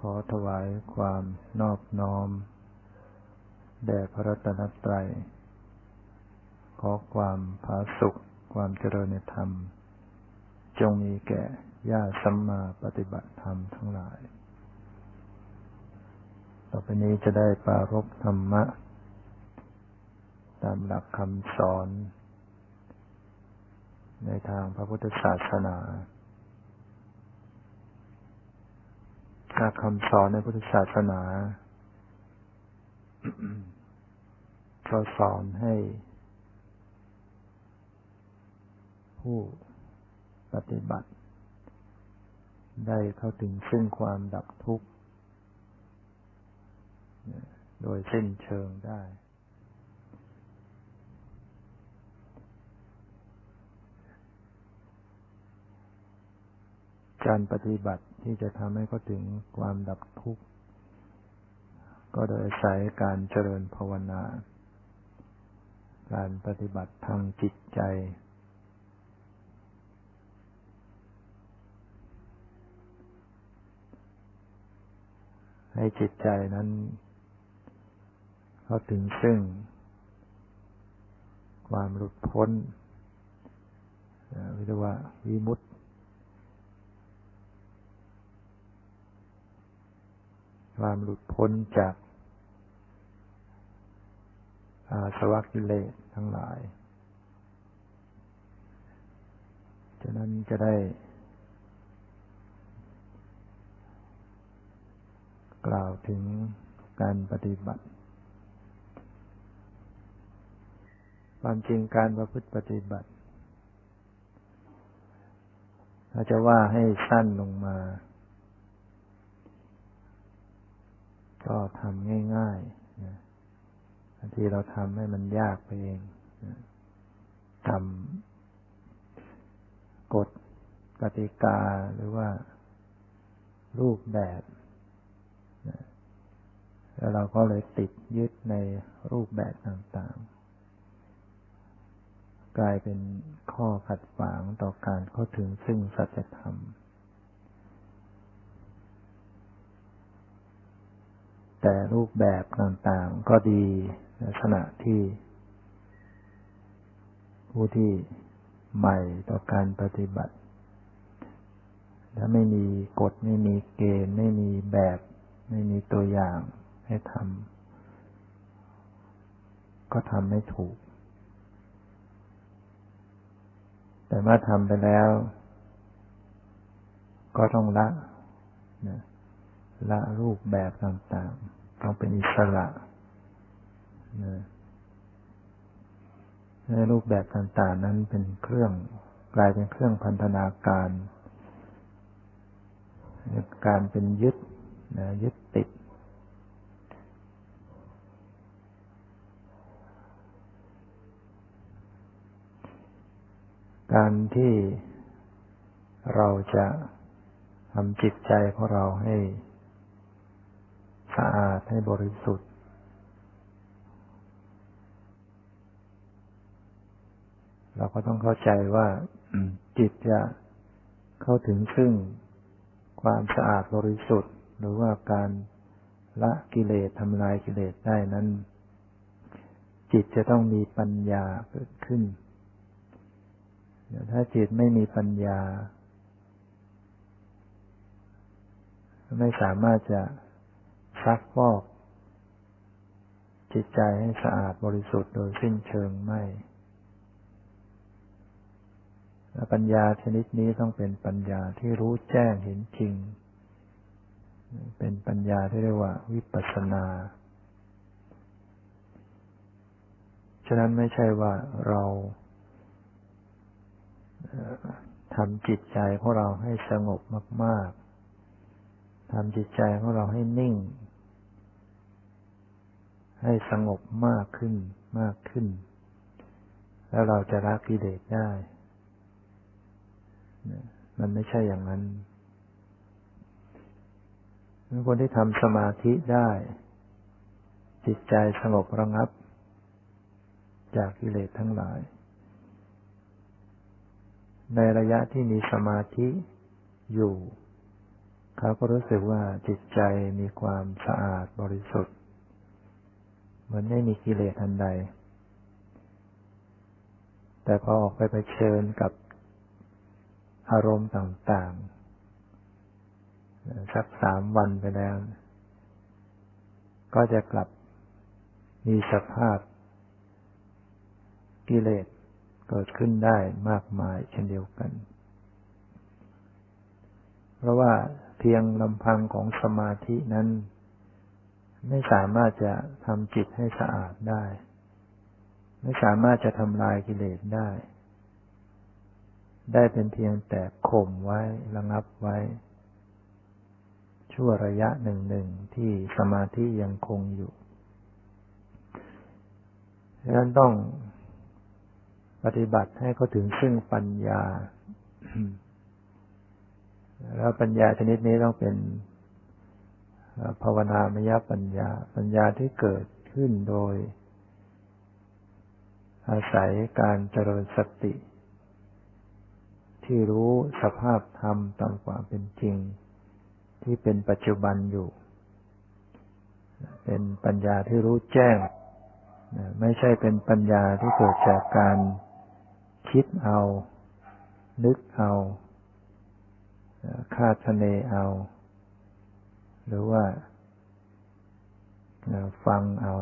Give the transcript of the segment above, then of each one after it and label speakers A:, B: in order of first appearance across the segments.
A: ขอถวายความนอบน้อม แด่พระรัตนตรัย ขอความผาสุข ความเจริญในธรรม จงมีแก่ญาติสัมมาปฏิบัติธรรมทั้งหลาย ต่อไปนี้จะได้ปารบธรรมะ ตามหลักคำสอน ในทางพระพุทธศาสนา หลักคำสอนในพุทธศาสนาก็สอนให้ ผู้ปฏิบัติ ได้เข้าถึงซึ่งความดับทุกข์ โดยสิ้นเชิงได้ การปฏิบัติ ที่จะทำให้เขาถึงความดับทุกข์ ก็โดยอาศัยการเจริญภาวนา การปฏิบัติทางจิตใจให้จิตใจนั้นเข้าถึงซึ่ง ความหลุดพ้นเรียกว่าวิมุตต ความหลุดพ้นจากอาสวะกิเลสทั้งหลาย ฉะนั้นจะได้ กล่าวถึงการปฏิบัติ ความจริงการประพฤติปฏิบัติถ้าจะว่าให้สั้นลงมา ก็ทำง่ายๆบางทีเราทำให้มันยากไปเองทำกฎกติกาหรือว่ารูปแบบแล้วเราก็เลยติดยึดในรูปแบบต่างๆ กลายเป็นข้อขัดขวางต่อการเข้าถึงซึ่งสัจธรรม แต่รูปแบบต่างๆก็ดีลักษณะที่ ผู้ที่ใหม่ต่อการปฏิบัติ ถ้าไม่มีกฎไม่มีเกณฑ์ ไม่มีแบบ ไม่มีตัวอย่างให้ทำก็ทำไม่ถูก แต่เมื่อทำไปแล้ว ก็ต้องละนะ ละรูปแบบต่างๆ ต้องเป็นอิสระนะรูปแบบต่างๆ นั้นเป็นเครื่องกลายเป็นเครื่องพันธนาการ การเป็นยึดนะยึดติด การที่เราจะทำจิตใจของเราให้ สะอาดให้บริสุทธิ์ เราก็ต้องเข้าใจว่าจิตจะเข้าถึงซึ่งความสะอาดบริสุทธิ์ หรือว่าการละกิเลสทำลายกิเลสได้นั้น จิตจะต้องมีปัญญาเกิดขึ้นถ้าจิตไม่มีปัญญา ไม่สามารถจะ ซักฟอก จิตใจให้สะอาดบริสุทธิ์โดยสิ้นเชิงไม่ปัญญาชนิดนี้ต้องเป็นปัญญาที่รู้แจ้งเห็นจริง เป็นปัญญาที่เรียกว่า วิปัสสนา ฉะนั้นไม่ใช่ว่าเราทำจิตใจของเราให้สงบมาก ๆ ทำจิตใจของเราให้นิ่ง ให้สงบมากขึ้นมากขึ้น แล้วเราจะละกิเลสได้ มันไม่ใช่อย่างนั้นคนที่ทำสมาธิได้ จิตใจสงบระงับ จากกิเลสทั้งหลาย ในระยะที่มีสมาธิอยู่ เขาก็รู้สึกว่าจิตใจมีความสะอาดบริสุทธิ์ เหมือนไม่มีกิเลสอันใด แต่พอออกไปเผชิญกับอารมณ์ต่างๆ สักสามวันไปแล้ว ก็จะกลับมีสภาพกิเลสเกิดขึ้นได้มากมายเช่นเดียวกัน เพราะว่าเพียงลำพังของสมาธินั้น ไม่สามารถจะทำจิตให้สะอาดได้ ไม่สามารถจะทำลายกิเลสได้ ได้เป็นเพียงแต่ข่มไว้ระงับไว้ ชั่วระยะหนึ่งหนึ่งที่สมาธิยังคงอยู่ดังนั้นต้องปฏิบัติให้เขาถึงซึ่งปัญญา แล้วปัญญาชนิดนี้ต้องเป็น ภาวนามยปัญญา ปัญญาที่เกิดขึ้นโดย อาศัยการเจริญสติ ที่รู้สภาพธรรมตามความเป็นจริง ที่เป็นปัจจุบันอยู่ เป็นปัญญาที่รู้แจ้ง ไม่ใช่เป็นปัญญาที่เกิดจากการคิดเอา นึกเอา คาดคะเนเอา หรือว่าฟังเอา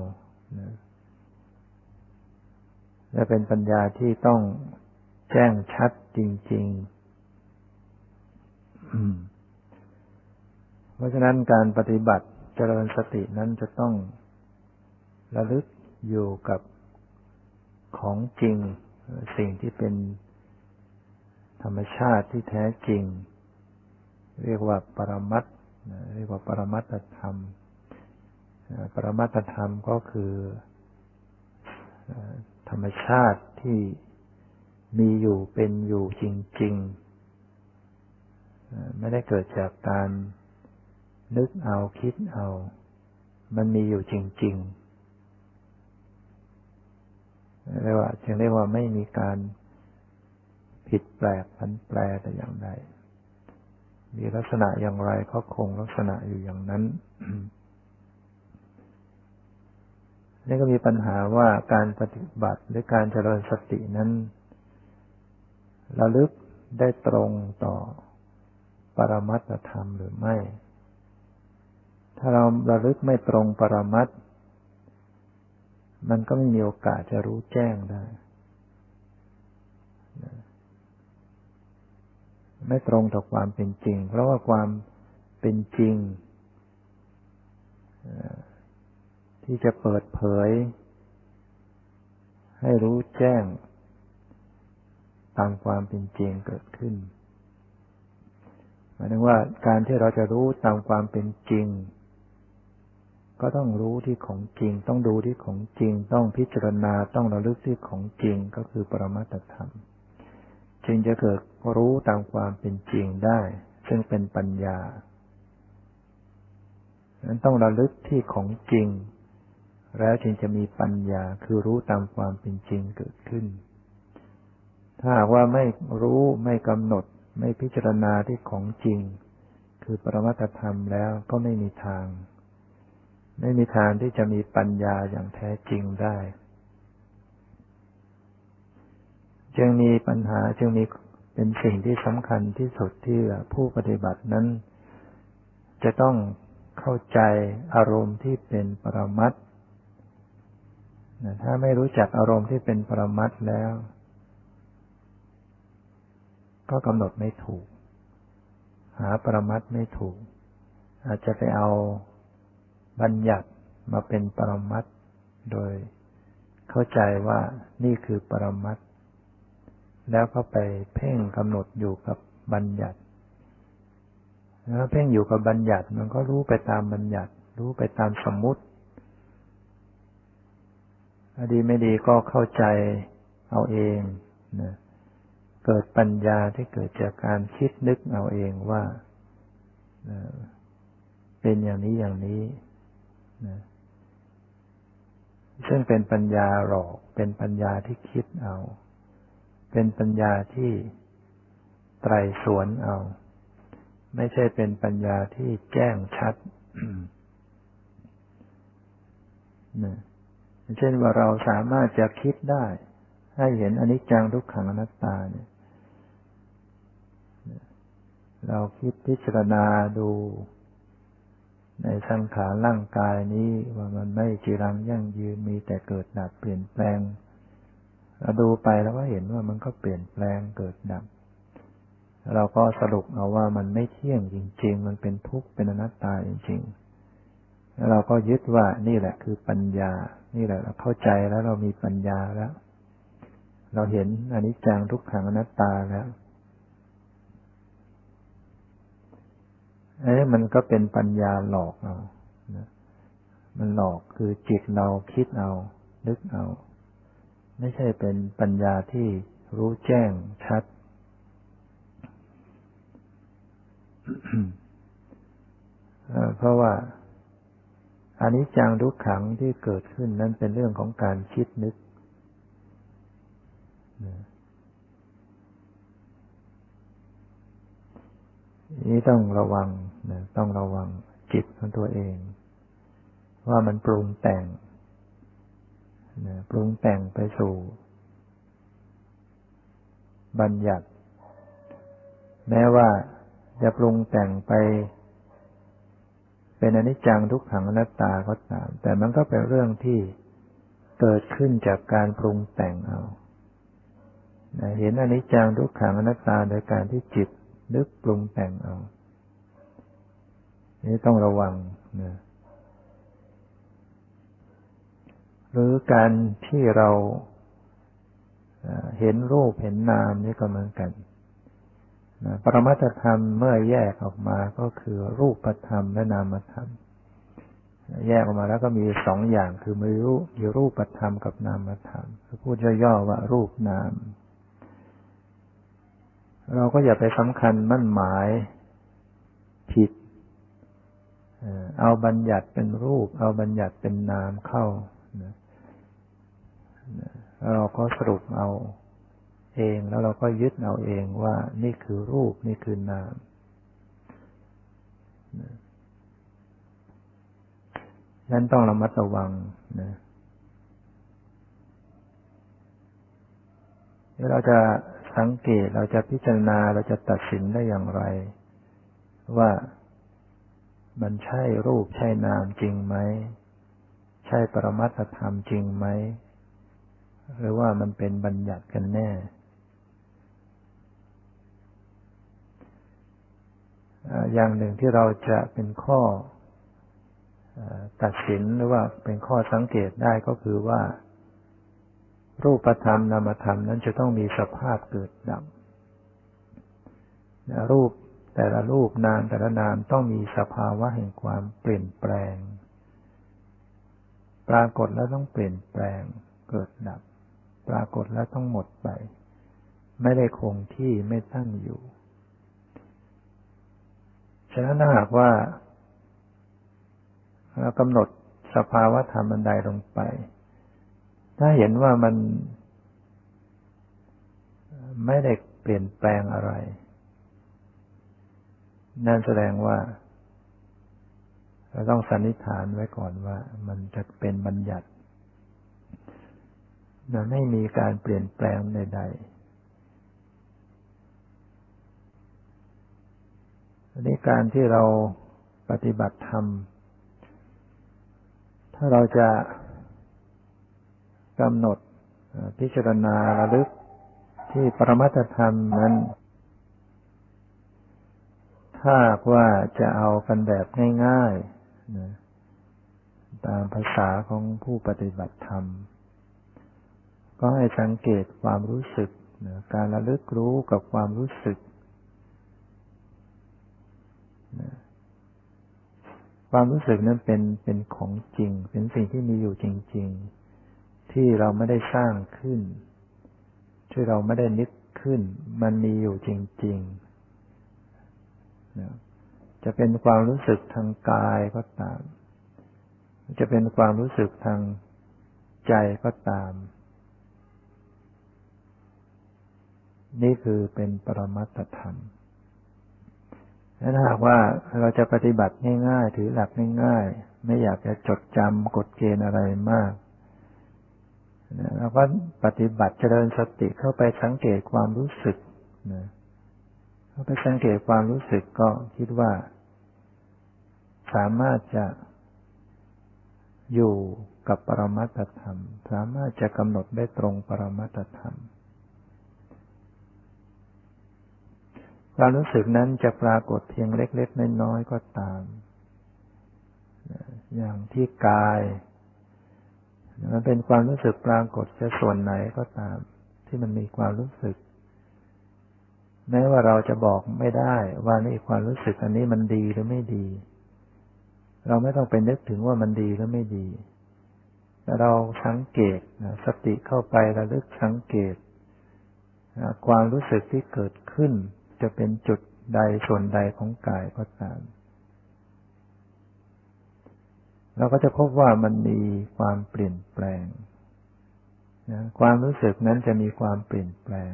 A: และเป็นปัญญาที่ต้องแจ้งชัดจริง ๆ เพราะฉะนั้นการปฏิบัติเจริญสตินั้นจะต้องระลึกอยู่กับของจริง สิ่งที่เป็นธรรมชาติที่แท้จริง เรียกว่าปรมัต เรียกว่าปรมัตธรรม ปรมัตธรรมก็คือธรรมชาติที่มีอยู่เป็นอยู่จริง ๆ ไม่ได้เกิดจากการนึกเอาคิดเอา มันมีอยู่จริง ๆ เรียกว่าจึงเรียกว่าไม่มีการผิดแปลกผันแปรแต่อย่างใด มีลักษณะอย่างไรก็คงลักษณะอยู่อย่างนั้น นี่ก็มีปัญหาว่าการปฏิบัติหรือการเจริญสตินั้นระลึกได้ตรงต่อปรมัตธรรมหรือไม่ ถ้าเราระลึกไม่ตรงปรมัตมันก็ไม่มีโอกาสจะรู้แจ้งได้ ไม่ตรงต่อความเป็นจริง เพราะว่าความเป็นจริง ที่จะเปิดเผย ให้รู้แจ้ง ตามความเป็นจริงเกิดขึ้นหมายถึงว่าการที่เราจะรู้ตามความเป็นจริง ก็ต้องรู้ที่ของจริง ต้องดูที่ของจริง ต้องพิจารณาต้องระลึกที่ของจริงก็คือปรมัตธรรม จึงจะเกิดรู้ตามความเป็นจริงได้ ซึ่งเป็นปัญญานั้นต้องระลึกที่ของจริง แล้วจึงจะมีปัญญาคือรู้ตามความเป็นจริงเกิดขึ้น ถ้าหากว่าไม่รู้ไม่กำหนดไม่พิจารณาที่ของจริง คือปรมัตธรรมแล้วก็ไม่มีทาง ไม่มีทางที่จะมีปัญญาอย่างแท้จริงได้ จึงมีปัญหาจึงมีเป็นสิ่งที่สำคัญที่สุดที่ผู้ปฏิบัตินั้น จะต้องเข้าใจอารมณ์ที่เป็นปรมัตถ้าไม่รู้จักอารมณ์ที่เป็นปรมัตแล้ว ก็กำหนดไม่ถูก หาปรมัตไม่ถูก อาจจะไปเอาบัญญัติมาเป็นปรมัตโดยเข้าใจว่านี่คือปรมัต แล้วก็ไปเพ่งกำหนดอยู่กับบัญญัติแล้วเพ่งอยู่กับบัญญัติมันก็รู้ไปตามบัญญัติ รู้ไปตามสมมุติดีไม่ดีก็เข้าใจเอาเองนะเกิดปัญญาที่เกิดจากการคิดนึกเอาเองว่าเป็นอย่างนี้อย่างนี้นะซึ่งเป็นปัญญาหลอก เป็นปัญญาที่คิดเอา เป็นปัญญาที่ไตรสวนเอา ไม่ใช่เป็นปัญญาที่แจ้งชัดนะเช่นว่าเราสามารถจะคิดได้ ให้เห็นอนิจจังทุกขังอนัตตาเนี่ย เราคิดพิจารณาดูในสังขารร่างกายนี้ว่ามันไม่จีรังยั่งยืนมีแต่เกิดดับเปลี่ยนแปลง เราดูไปแล้วก็เห็นว่ามันก็เปลี่ยนแปลงเกิดดับ เราก็สรุปเอาว่ามันไม่เที่ยงจริง ๆ มันเป็นทุกข์เป็นอนัตตาจริง ๆ แล้วเราก็ยึดว่านี่แหละคือปัญญา นี่แหละเราเข้าใจแล้วเรามีปัญญาแล้ว เราเห็นอนิจจังทุกขังอนัตตาแล้วเอ๊ะมันก็เป็นปัญญาหลอกเอา มันหลอกคือจิตเราคิดเอา นึกเอา ไม่ใช่เป็นปัญญาที่รู้แจ้งชัด เพราะว่าอันนี้จังทุกขังที่เกิดขึ้นนั้นเป็นเรื่องของการคิดนึก นี่ต้องระวัง ต้องระวังจิตของตัวเอง ว่ามันปรุงแต่ง ปรุงแต่งไปสู่ บัญญัติ แม้ว่าจะปรุงแต่งไป เป็นอนิจจังทุกขังอนัตตาก็ตาม แต่มันก็เป็นเรื่องที่เกิดขึ้นจากการปรุงแต่งเอาเห็นอนิจจังทุกขังอนัตตาโดยการที่จิตนึกปรุงแต่งเอา นี่ต้องระวังนะ หรือการที่เราเห็นรูปเห็นนามนี่ก็เหมือนกันนะปรมัตธรรมเมื่อแยกออกมาก็คือรูปธรรมและนามธรรม แยกออกมาแล้วก็มีสองอย่างคือมีรูปมีรูปธรรมกับนามธรรมพูดย่อๆว่ารูปนาม เราก็อย่าไปสำคัญมั่นหมายผิด เอาบัญญัติเป็นรูป เอาบัญญัติเป็นนามเข้าเเราก็สรุปเอาเองแล้วเราก็ยึดเอาเองว่านี่คือรูปนี่คือนามนั้นต้องระมัดระวังนะเราจะสังเกตเราจะพิจารณาเราจะตัดสินได้อย่างไร ว่ามันใช่รูปใช่นามจริงไหม ใช่ปรมัตถธรรมจริงไหม หรือว่ามันเป็นบัญญัติกันแน่ อย่างหนึ่งที่เราจะเป็นข้อตัดสินหรือว่าเป็นข้อสังเกตได้ก็คือว่า รูปธรรมนามธรรมนั้นจะต้องมีสภาพเกิดดับรูปแต่ละรูปนามแต่ละนามต้องมีสภาวะแห่งความเปลี่ยนแปลง ปรากฏแล้วต้องเปลี่ยนแปลงเกิดดับ ปรากฏแล้วต้องหมดไป ไม่ได้คงที่ไม่ตั้งอยู่ ฉะนั้นถ้าหากว่าเรากำหนดสภาวะธรรมอันใดลงไป ถ้าเห็นว่ามันไม่ได้เปลี่ยนแปลงอะไร นั่นแสดงว่า เราต้องสันนิษฐานไว้ก่อนว่ามันจะเป็นบัญญัติ มันไม่มีการเปลี่ยนแปลงใดๆอันนี้การที่เราปฏิบัติธรรม ถ้าเราจะกำหนดพิจารณาระลึกที่ปรมัตธรรมนั้น ถ้าว่าจะเอากันแบบง่ายๆนะตามภาษาของผู้ปฏิบัติธรรม ก็ให้สังเกตความรู้สึกนะการระลึกรู้กับความรู้สึกนะความรู้สึกนั้นเป็นเป็นของจริง เป็นสิ่งที่มีอยู่จริง ๆ ที่เราไม่ได้สร้างขึ้น ที่เราไม่ได้นึกขึ้น มันมีอยู่จริงๆจะเป็นความรู้สึกทางกายก็ตาม จะเป็นความรู้สึกทางใจก็ตาม นี่คือเป็นปรมัตธรรมถ้าหากว่าเราจะปฏิบัติง่ายๆ ถือหลักง่ายๆ ไม่อยากจะจดจำกฎเกณฑ์อะไรมากเราก็ปฏิบัติเจริญสติเข้าไปสังเกตความรู้สึกนะเข้าไปสังเกตความรู้สึกก็คิดว่า สามารถจะอยู่กับปรมัตธรรม สามารถจะกำหนดได้ตรงปรมัตธรรม ความรู้สึกนั้นจะปรากฏเพียงเล็ก ๆ น้อยๆก็ตาม อย่างที่กาย มันเป็นความรู้สึกปรากฏจะส่วนไหนก็ตาม ที่มันมีความรู้สึก แม้ว่าเราจะบอกไม่ได้ว่านี่ความรู้สึกอันนี้มันดีหรือไม่ดี เราไม่ต้องไปนึกถึงว่ามันดีหรือไม่ดีแต่เราสังเกตสติเข้าไประลึกสังเกต ความรู้สึกที่เกิดขึ้น จะเป็นจุดใดส่วนใดของกายก็ตาม เราก็จะพบว่ามันมีความเปลี่ยนแปลงนะความรู้สึกนั้นจะมีความเปลี่ยนแปลง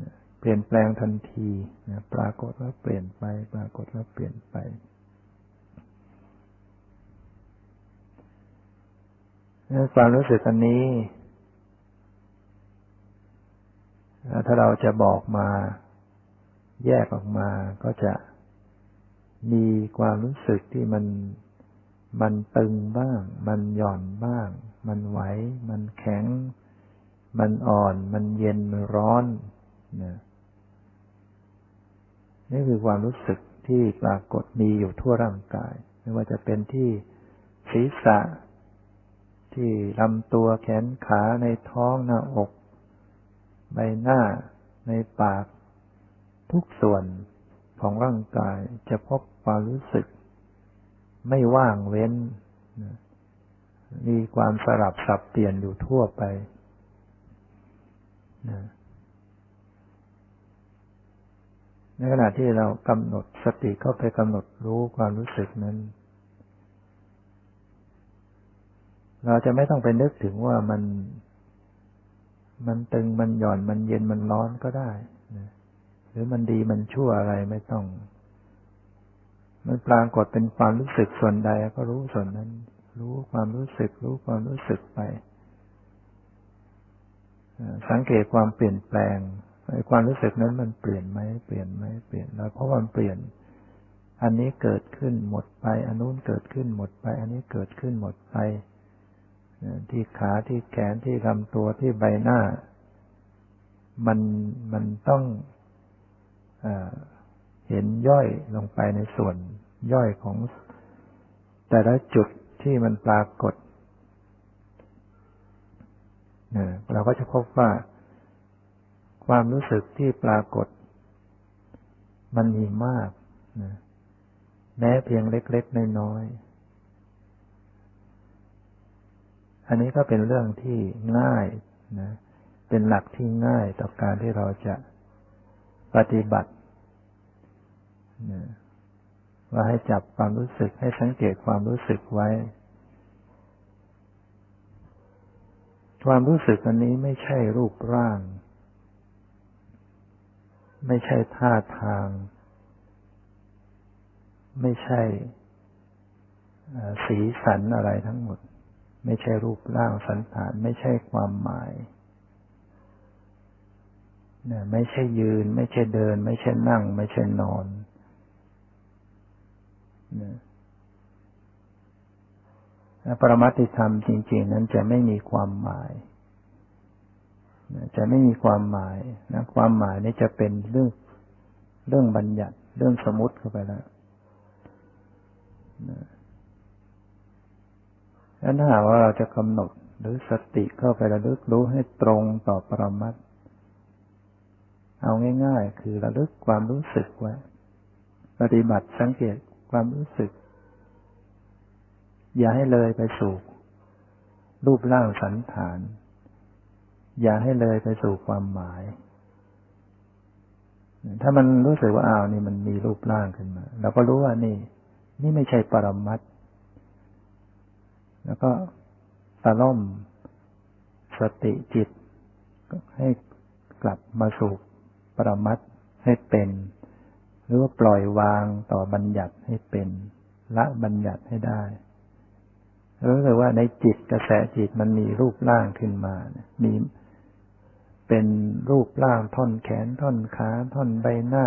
A: นะเปลี่ยนแปลงทันทีนะปรากฏว่าเปลี่ยนไป ปรากฏว่าเปลี่ยนไป ความรู้สึกอันนี้ ถ้าเราจะบอกมา แยกออกมาก็จะมีความรู้สึกที่มันมันตึงบ้าง มันหย่อนบ้าง มันไหว มันแข็ง มันอ่อน มันเย็น มันร้อนนะนี่คือความรู้สึกที่ปรากฏมีอยู่ทั่วร่างกาย ไม่ว่าจะเป็นที่ศีรษะ ที่ลำตัวแขนขาในท้องหน้าอก ใบหน้า ในปาก ทุกส่วนของร่างกายจะพบความรู้สึก ไม่ว่างเว้น มีความสลับสับเปลี่ยนอยู่ทั่วไป ในขณะที่เรากำหนดสติเข้าไปกำหนดรู้ความรู้สึกนั้นเราจะไม่ต้องไปนึกถึงว่ามัน มันตึงมันหย่อนมันเย็นมันร้อนก็ได้นะหรือมันดีมันชั่วอะไรไม่ต้อง มันปรากฏเป็นความรู้สึกส่วนใดก็รู้ส่วนนั้น รู้ความรู้สึก รู้ความรู้สึกไป สังเกตความเปลี่ยนแปลงไอ้ความรู้สึกนั้นมันเปลี่ยนไหมเปลี่ยนไหมเปลี่ยนแล้วเพราะมันเปลี่ยน อันนี้เกิดขึ้นหมดไป อันนู้นเกิดขึ้นหมดไป อันนี้เกิดขึ้นหมดไป ที่ขาที่แขนที่ลำตัวที่ใบหน้า มันมันต้องอเห็นย่อยลงไปในส่วนย่อยของแต่ละจุดที่มันปรากฏเราก็จะพบว่าความรู้สึกที่ปรากฏ มันมีมาก แม้เพียงเล็ก ๆ น้อยๆ อันนี้ก็เป็นเรื่องที่ง่ายนะ เป็นหลักที่ง่ายต่อการที่เราจะปฏิบัตินะว่าให้จับความรู้สึกให้สังเกตความรู้สึกไว้ ความรู้สึกอันนี้ไม่ใช่รูปร่าง ไม่ใช่ท่าทาง ไม่ใช่สีสันอะไรทั้งหมด ไม่ใช่รูปร่างสันฐาน ไม่ใช่ความหมายเนี่ยไม่ใช่ยืน ไม่ใช่เดิน ไม่ใช่นั่ง ไม่ใช่นอนนี่ยปรมัติธรรมจริง ๆ นั้นจะไม่มีความหมายจะไม่มีความหมายนะความหมายนี่จะเป็นเรื่องเรื่องบัญญัติ เรื่องสมมติเข้าไปแล้ว นถ้าหากว่าเราจะกำหนดหรือสติเข้าไประลึกรู้ให้ตรงต่อปรมัตเอาง่าย ๆ คือระลึกความรู้สึกไว้ปฏิบัติสังเกตความรู้สึก อย่าให้เลยไปสู่ รูปร่างสันฐาน อย่าให้เลยไปสู่ความหมาย ถ้ามันรู้สึกว่าอ้าวนี่มันมีรูปร่างขึ้นมาเราก็รู้ว่านี่ นี่ไม่ใช่ปรมัตถ แล้วก็ตะล่อมสติจิต ให้กลับมาสู่ปรมัตให้เป็น หรือว่าปล่อยวางต่อบัญญัติให้เป็น ละบัญญัติให้ได้รู้สึกว่าในจิตกระแสจิตมันมีรูปร่างขึ้นมามีเป็นรูปร่างท่อนแขนท่อนขาท่อนใบหน้า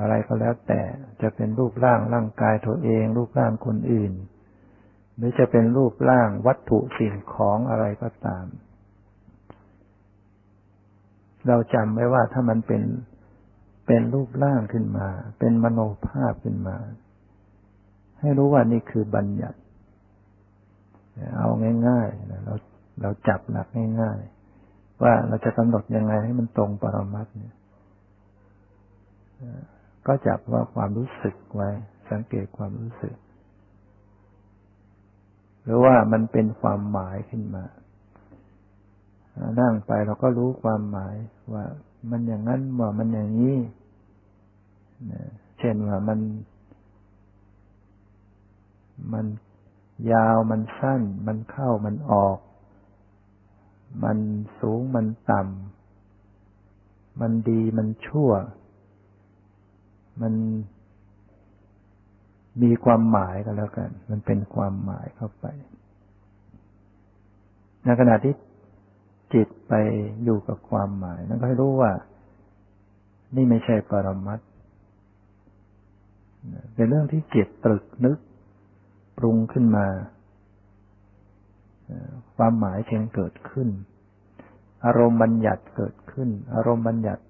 A: อะไรก็แล้วแต่จะเป็นรูปร่างร่างกายตัวเอง รูปร่างคนอื่น หรือจะเป็นรูปร่างวัตถุสิ่งของอะไรก็ตาม เราจำไว้ว่าถ้ามันเป็นเป็นรูปร่างขึ้นมา เป็นมโนภาพขึ้นมา ให้รู้ว่านี่คือบัญญัติ เอาง่ายๆเราเราจับหลักง่าย ๆ ว่าเราจะกำหนดยังไงให้มันตรงปรมัตเนี่ยก็จับว่าความรู้สึกไว้ สังเกตความรู้สึก รือว่ามันเป็นความหมายขึ้นมา นั่งไปเราก็รู้ความหมายว่ามันอย่างนั้นว่ามันอย่างนี้ เช่นว่ามัน มันยาวมันสั้น มันเข้ามันออก มันสูงมันต่ำ มันดีมันชั่ว มัน มีความหมายก็แล้วกัน มันเป็นความหมายเข้าไป ในขณะที่จิตไปอยู่กับความหมาย นั้นก็ให้รู้ว่า นี่ไม่ใช่ปรมัตเป็นเรื่องที่จิตตรึกนึก ปรุงขึ้นมา ความหมายเพียงเกิดขึ้น อารมณ์บัญญัติเกิดขึ้น อารมณ์บัญญัติ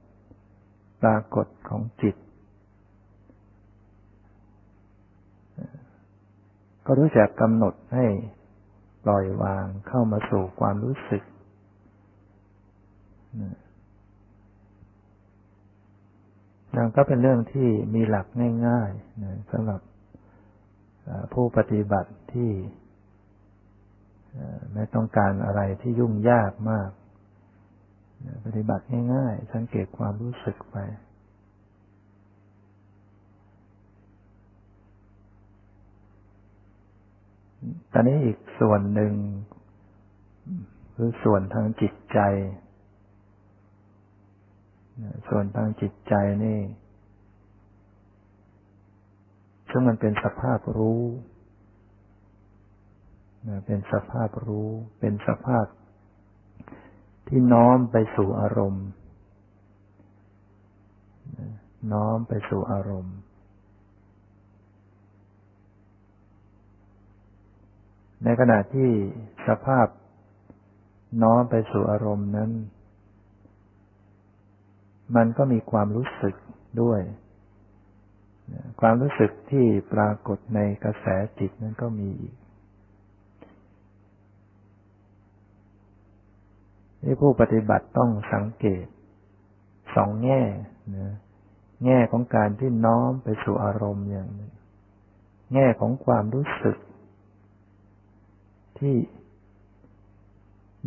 A: ปรากฏของจิต ก็รู้จักกำหนดให้ปล่อยวางเข้ามาสู่ความรู้สึก นั่นก็เป็นเรื่องที่มีหลักง่ายๆสำหรับผู้ปฏิบัติที่ไม่ต้องการอะไรที่ยุ่งยากมาก ปฏิบัติง่ายๆ สังเกตความรู้สึกไป ตอนนี้อีกส่วนหนึ่งคือส่วนทางจิตใจ ส่วนทางจิตใจนี่ ซึ่งมันเป็นสภาพรู้ เป็นสภาพรู้ เป็นสภาพที่น้อมไปสู่อารมณ์ น้อมไปสู่อารมณ์ ในขณะที่สภาพน้อมไปสู่อารมณ์นั้น มันก็มีความรู้สึกด้วย ความรู้สึกที่ปรากฏในกระแสจิตนั้นก็มีอีกนี่ผู้ปฏิบัติต้องสังเกตสองแง่นะแง่ของการที่น้อมไปสู่อารมณ์อย่างหนึ่ง แง่ของความรู้สึก ที่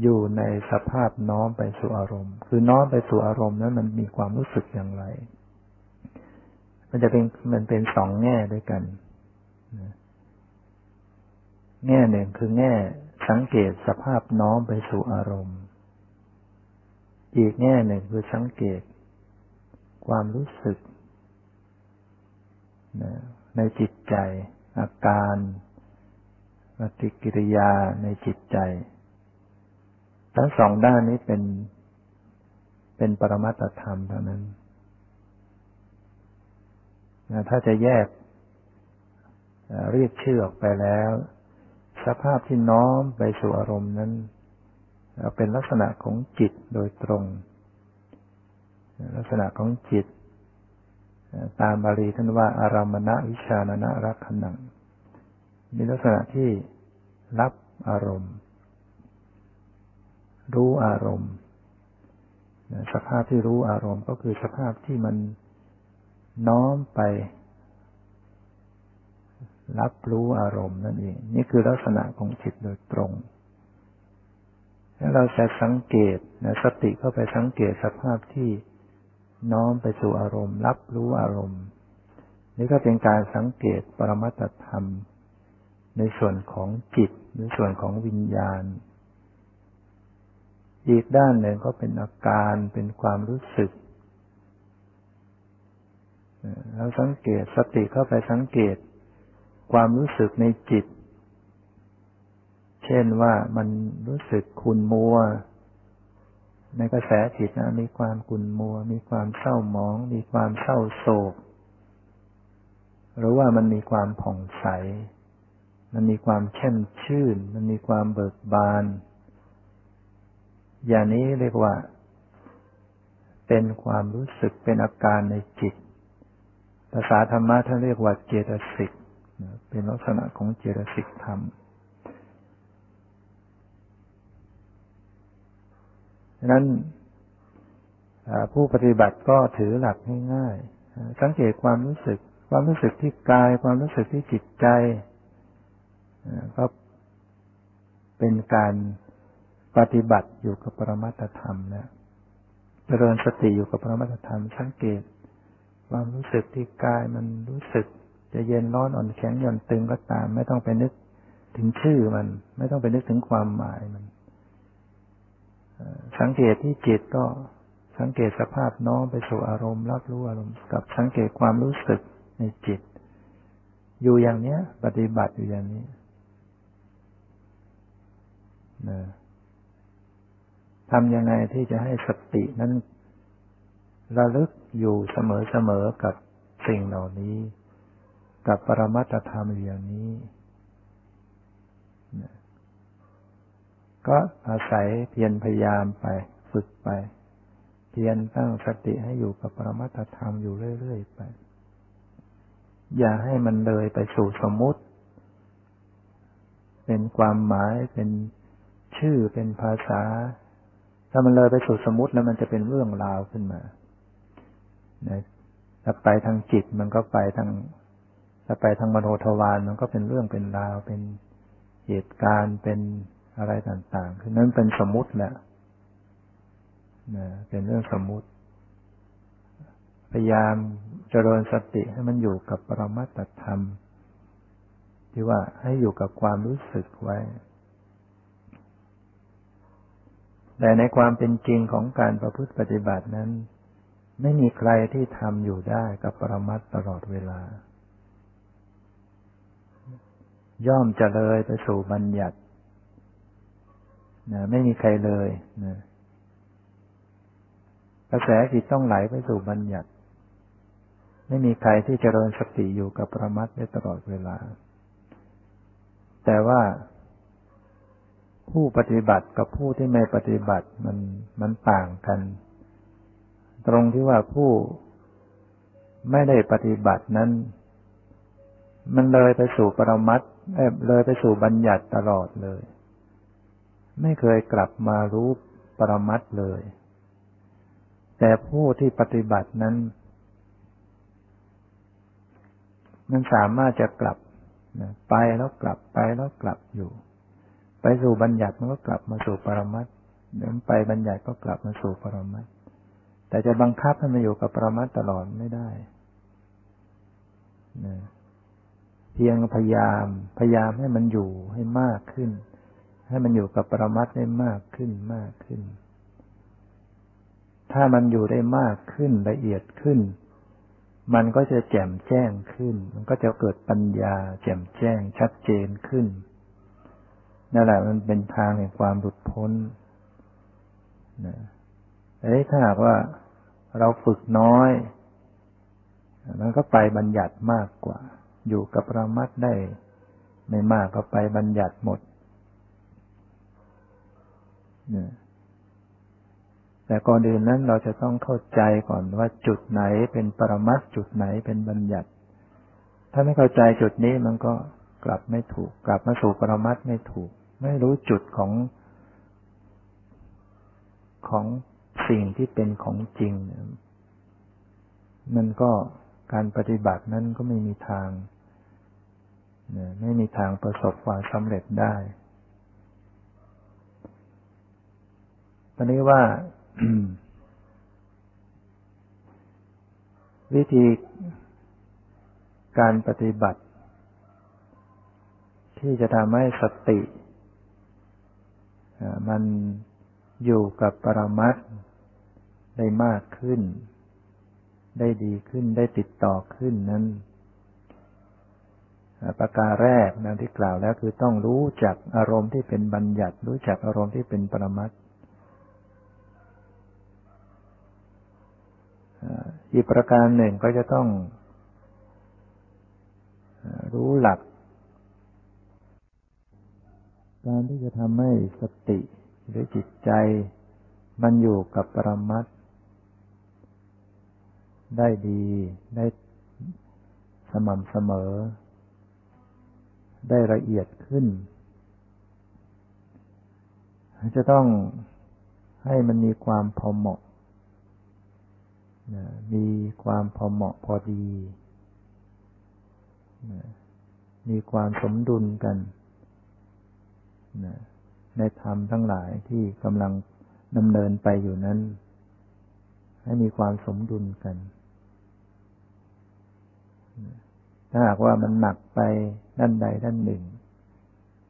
A: อยู่ในสภาพน้อมไปสู่อารมณ์ คือน้อมไปสู่อารมณ์นั้นมันมีความรู้สึกอย่างไร มันจะเป็นมันเป็นสองแง่ด้วยกัน แง่หนึ่งคือแง่สังเกตสภาพน้อมไปสู่อารมณ์ อีกแง่หนึ่งคือสังเกต ความรู้สึก ในจิตใจอาการ ฏิกิริยาในจิตใจ ทั้งสองด้านนี้เป็น เป็นปรมัตธรรมเท่านั้นถ้าจะแยกเรียกชื่อออกไปแล้ว สภาพที่น้อมไปสู่อารมณ์นั้นเป็นลักษณะของจิตโดยตรง ลักษณะของจิต ตามบาลีท่านว่าอารามณะวิชานะรักขณังมีลักษณะที่ รับอารมณ์ รู้อารมณ์ สภาพที่รู้อารมณ์ก็คือสภาพที่มันน้อมไป รับรู้อารมณ์นั่นเอง นี่คือลักษณะของจิตโดยตรงถ้าเราจะสังเกตนะสติเข้าไปสังเกตสภาพที่น้อมไปสู่อารมณ์ รับรู้อารมณ์ นี่ก็เป็นการสังเกตปรมัตธรรม ในส่วนของจิต ในส่วนของวิญญาณ อีกด้านหนึ่งก็เป็นอาการเป็นความรู้สึกเราสังเกตสติเข้าไปสังเกต ความรู้สึกในจิต เช่นว่ามันรู้สึกขุนมัว ในกระแสจิตนะมีความขุนมัว มีความเศร้าหมอง มีความเศร้าโศก หรือว่ามันมีความผ่องใส มันมีความแช่มชื่น มันมีความเบิกบาน อย่างนี้เรียกว่า เป็นความรู้สึกเป็นอาการในจิต ภาษาธรรมะท่านเรียกว่าเจตสิก เป็นลักษณะของเจตสิกธรรม ดังนั้นผู้ปฏิบัติก็ถือหลักง่ายๆ สังเกตความรู้สึก ความรู้สึกที่กาย ความรู้สึกที่จิตใจ ก็เป็นการปฏิบัติอยู่กับปรมัตธรรมนะเจริญสติอยู่กับปรมัตธรรม สังเกต ความรู้สึกที่กายมันรู้สึก จะเย็นร้อนอ่อนแข็งหย่อนตึงก็ตาม ไม่ต้องไปนึกถึงชื่อมัน ไม่ต้องไปนึกถึงความหมายมันสังเกตที่จิตก็สังเกตสภาพน้อมไปสู่อารมณ์รับรู้อารมณ์กับสังเกตความรู้สึกในจิต อยู่อย่างเนี้ย ปฏิบัติอยู่อย่างนี้ นะทำยังไงที่จะให้สตินั้นระลึกอยู่เสมอๆกับสิ่งเหล่านี้ กับปรมัตธรรมอย่างนี้ก็อาศัยเพียรพยายามไป ฝึกไป เพียรตั้งสติให้อยู่กับปรมัตธรรมอยู่เรื่อยๆไป อย่าให้มันเลยไปสู่สมมุติ เป็นความหมายเป็น ชื่อเป็นภาษา ถ้ามันเลยไปสู่สมมุติแล้วมันจะเป็นเรื่องราวขึ้นมานะถ้าไปทางจิตมันก็ไปทางถ้าไปทางมโนทวารมันก็เป็นเรื่องเป็นราว เป็นเหตุการณ์เป็นอะไรต่างๆคือนั้นเป็นสมมุติแหละนะเป็นเรื่องสมมุติ พยายามเจริญสติให้มันอยู่กับปรมัตถธรรม ที่ว่าให้อยู่กับความรู้สึกไว้ แต่ในความเป็นจริงของการประพฤติปฏิบัตินั้น ไม่มีใครที่ทำอยู่ได้กับประมัตตลอดเวลา ย่อมจะเลยไปสู่บัญญัตินะไม่มีใครเลยนะกระแสจิตต้องไหลไปสู่บัญญัติ ไม่มีใครที่จเจริญสติอยู่กับประมัตได้ตลอดเวลา แต่ว่า ผู้ปฏิบัติกับผู้ที่ไม่ปฏิบัติมันมันต่างกัน ตรงที่ว่าผู้ไม่ได้ปฏิบัตินั้น มันเลยไปสู่ปรมัตเลยไปสู่บัญญัติตลอดเลย ไม่เคยกลับมารู้ปรมัตเลย แต่ผู้ที่ปฏิบัตินั้น มันสามารถจะกลับไปแล้วกลับไปแล้วกลับอยู่ ไปสู่บัญญัติมันก็กลับมาสู่ปรมัตเดินไปบัญญัติก็กลับมาสู่ปรมัตแต่จะบังคับให้มันอยู่กับปรมัตตลอดไม่ได้นะเพียงพยายาม พยายามให้มันอยู่ให้มากขึ้น ให้มันอยู่กับปรมัตได้มากขึ้นมากขึ้น ถ้ามันอยู่ได้มากขึ้นละเอียดขึ้น มันก็จะแจ่มแจ้งขึ้น มันก็จะเกิดปัญญา แจ่มแจ้งชัดเจนขึ้น นั่นแหละมันเป็นทางแห่งความหลุดพ้นนะเอ้ถ้าหากว่าเราฝึกน้อย มันก็ไปบัญญัติมากกว่า อยู่กับประมัดได้ ไม่มากก็ไปบัญญัติหมดแต่ก่อนอื่นนั้นเราจะต้องเข้าใจก่อนว่าจุดไหนเป็นปรมัตจุดไหนเป็นบัญญัติ ถ้าไม่เข้าใจจุดนี้มันก็กลับไม่ถูก กลับมาสู่ปรมัตไม่ถูก ไม่รู้จุดของของสิ่งที่เป็นของจริงมันก็การปฏิบัตินั้นก็ไม่มีทาง ไม่มีทางประสบความสำเร็จได้ ตอนนี้ว่า วิธีการปฏิบัติ ที่จะทำให้สติ มันอยู่กับปรมัตได้มากขึ้น ได้ดีขึ้นได้ติดต่อขึ้นนั้นประการแรกนะที่กล่าวแล้วคือต้องรู้จักอารมณ์ที่เป็นบัญญัติ รู้จักอารมณ์ที่เป็นปรมัตอีกประการหนึ่งก็จะต้องรู้หลัก การที่จะทำให้สติหรือจิตใจ มันอยู่กับปรมัตได้ดีได้สม่ำเสมอ ได้ละเอียดขึ้น จะต้องให้มันมีความพอเหมาะ มีความพอเหมาะพอดี มีความสมดุลกัน ในธรรมทั้งหลายที่กำลังดำเนินไปอยู่นั้น ให้มีความสมดุลกัน ถ้าหากว่ามันหนักไปด้านใดด้านหนึ่ง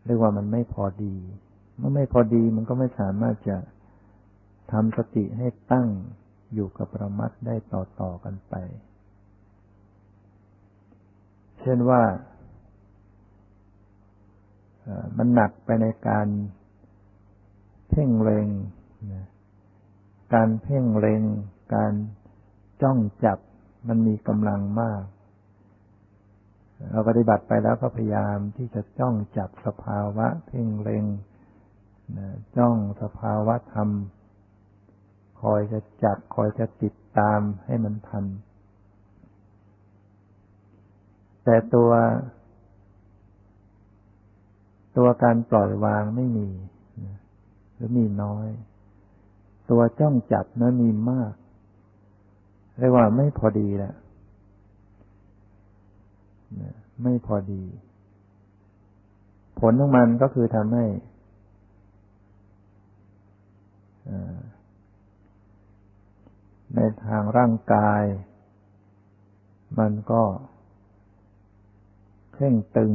A: เรียกว่ามันไม่พอดี เมื่อไม่พอดีมันก็ไม่สามารถจะทำสติให้ตั้งอยู่กับประมัดได้ต่อๆกันไป เช่นว่า มันหนักไปในการเพ่งเล็ง การเพ่งเล็ง การจ้องจับ มันมีกำลังมาก เราปฏิบัติไปแล้วก็พยายามที่จะจ้องจับสภาวะ เพ่งเล็งจ้องสภาวะธรรม คอยจะจับ คอยจะติดตามให้มันทัน แต่ตัว ตัวการปล่อยวางไม่มีหรือมีน้อย ตัวจ้องจับนั้นมีมากเรียกว่าไม่พอดีแหละไม่พอดี ผลของมันก็คือทำให้ในทางร่างกาย มันก็เคร่งตึง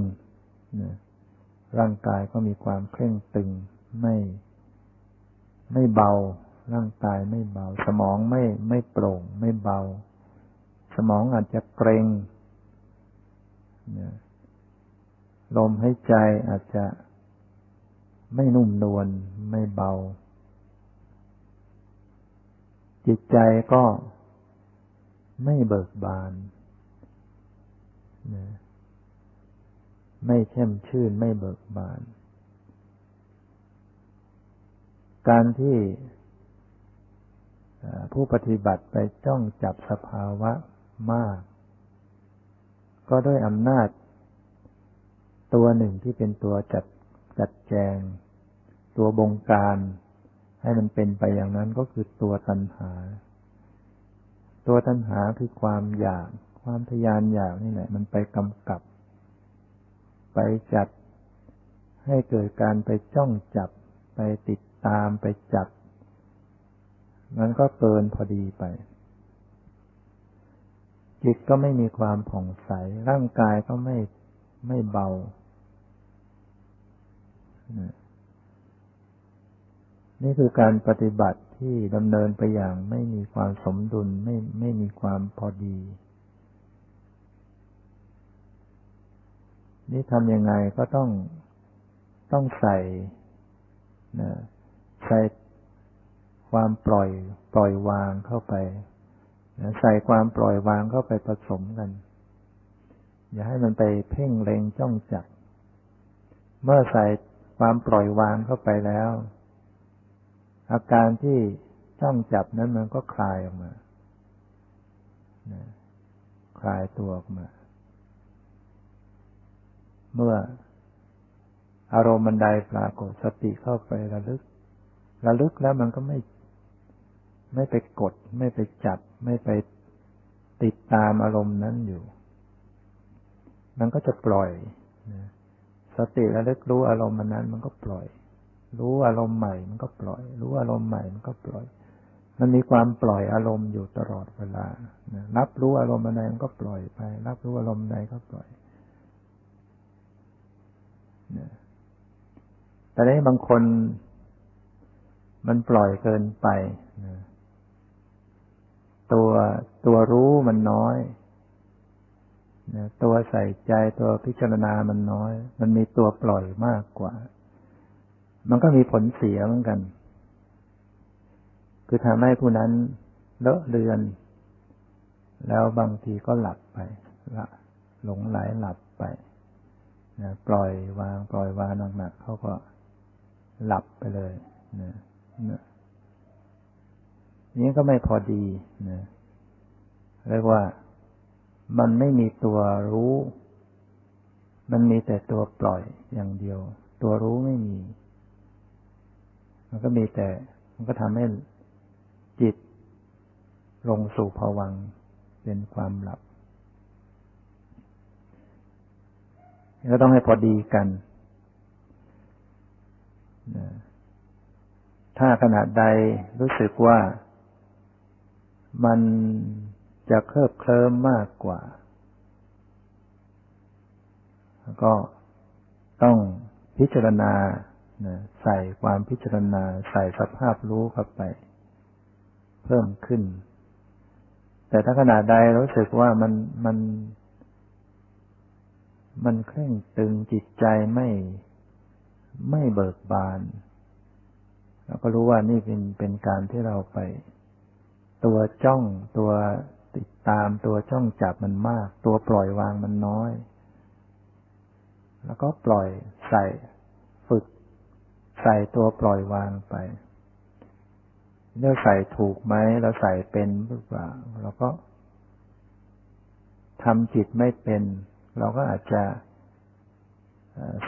A: ร่างกายก็มีความเคร่งตึงไม่ ไม่เบา ร่างกายไม่เบา สมองไม่ไม่โปร่ง ไม่เบา สมองอาจจะเกรงลมให้ใจอาจจะไม่นุ่มนวลไม่เบา จิตใจก็ไม่เบิกบานนะ ไม่แช่มชื่นไม่เบิกบาน การที่ผู้ปฏิบัติไปจ้องจับสภาวะมาก ก็ด้วยอำนาจ ตัวหนึ่งที่เป็นตัวจัดจัดแจง ตัวบงการ ให้มันเป็นไปอย่างนั้นก็คือตัวตัณหา ตัวตัณหาคือความอยาก ความทยานอยากนี่แหละมันไปกำกับ ไปจัด ให้เกิดการไปจ้องจับ ไปติดตามไปจับ มันก็เกินพอดีไป จิตก็ไม่มีความผ่องใส ร่างกายก็ไม่ไม่เบา นี่คือการปฏิบัติที่ดำเนินไปอย่างไม่มีความสมดุลไม่ไม่มีความพอดี นี่ทำยังไงก็ต้องต้องใส่นะใส่ความปล่อยปล่อยวางเข้าไปนะใส่ความปล่อยวางเข้าไปผสมกัน อย่าให้มันไปเพ่งเล็งจ้องจับเมื่อใส่ความปล่อยวางเข้าไปแล้ว อาการที่จ้องจับนั้นมันก็คลายออกมาคลายตัวออกมา เมื่ออารมณ์มันใดปรากฏสติเข้าไประลึก ระลึกแล้วมันก็ไม่ ไม่ไปกด ไม่ไปจับ ไม่ไปติดตามอารมณ์นั้นอยู่ มันก็จะปล่อยสติระลึกรู้อารมณ์มันนั้น มันก็ปล่อย รู้อารมณ์ใหม่ มันก็ปล่อย รู้อารมณ์ใหม่มันก็ปล่อย มันมีความปล่อยอารมณ์อยู่ตลอดเวลารับรู้อารมณ์อะไรมันก็ปล่อยไป รับรู้อารมณ์ใดก็ปล่อย แต่นี้บางคนมันปล่อยเกินไป ตัวตัวรู้มันน้อย ตัวใส่ใจตัวพิจารณามันน้อย มันมีตัวปล่อยมากกว่า มันก็มีผลเสียเหมือนกัน คือทำให้ผู้นั้นเลอะเลือน แล้วบางทีก็หลับไปละหลงไหลหลับไป นะปล่อยวาง ปล่อยวางหนักๆเขาก็หลับไปเลยนะนะนี้ก็ไม่พอดีนะเรียกว่ามันไม่มีตัวรู้ มันมีแต่ตัวปล่อยอย่างเดียว ตัวรู้ไม่มี มันก็มีแต่ มันก็ทำให้จิตลงสู่ภวังเป็นความหลับ ก็ต้องให้พอดีกันถ้าขนาดใดรู้สึกว่ามันจะเคลิบเคลิ้มมากกว่า ก็ต้องพิจารณาใส่ความพิจารณาใส่สภาพรู้เข้าไป เพิ่มขึ้น แต่ถ้าขนาดใดรู้สึกว่ามันมัน มันเคร่งตึงจิตใจไม่ไม่เบิกบานเราก็รู้ว่านี่เป็นเป็นการที่เราไป ตัวจ้องตัวติดตามตัวจ้องจับมันมาก ตัวปล่อยวางมันน้อย แล้วก็ปล่อยใส่ฝึก ใส่ตัวปล่อยวางไปเราใส่ถูกไหมเราใส่เป็นหรือเปล่าเราก็ทำจิตไม่เป็น เราก็อาจจะ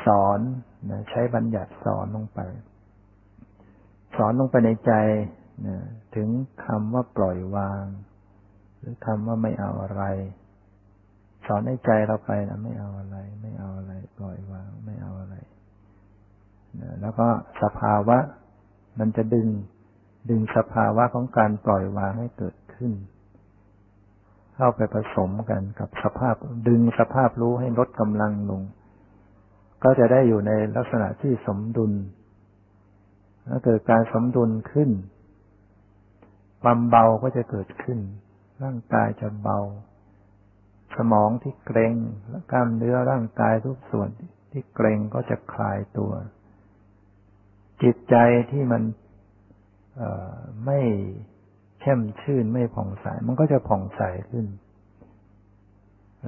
A: สอนใช้บัญญัติสอนลงไป สอนลงไปในใจถึงคำว่าปล่อยวาง หรือคำว่าไม่เอาอะไร สอนให้ใจเราไปนะไม่เอาอะไร ไม่เอาอะไร ปล่อยวาง ไม่เอาอะไรแล้วก็สภาวะ มันจะดึงดึงสภาวะของการปล่อยวางให้เกิดขึ้น เข้าไปผสมกันกับสภาพดึงสภาพรู้ให้ลดกำลังลง ก็จะได้อยู่ในลักษณะที่สมดุลถ้าเกิดการสมดุลขึ้น ความเบาก็จะเกิดขึ้น ร่างกายจะเบา สมองที่เกร็งและกล้ามเนื้อร่างกายทุกส่วนที่เกร็งก็จะคลายตัว จิตใจที่มันไม่ เข้มชื่นไม่ผ่องใส มันก็จะผ่องใสขึ้น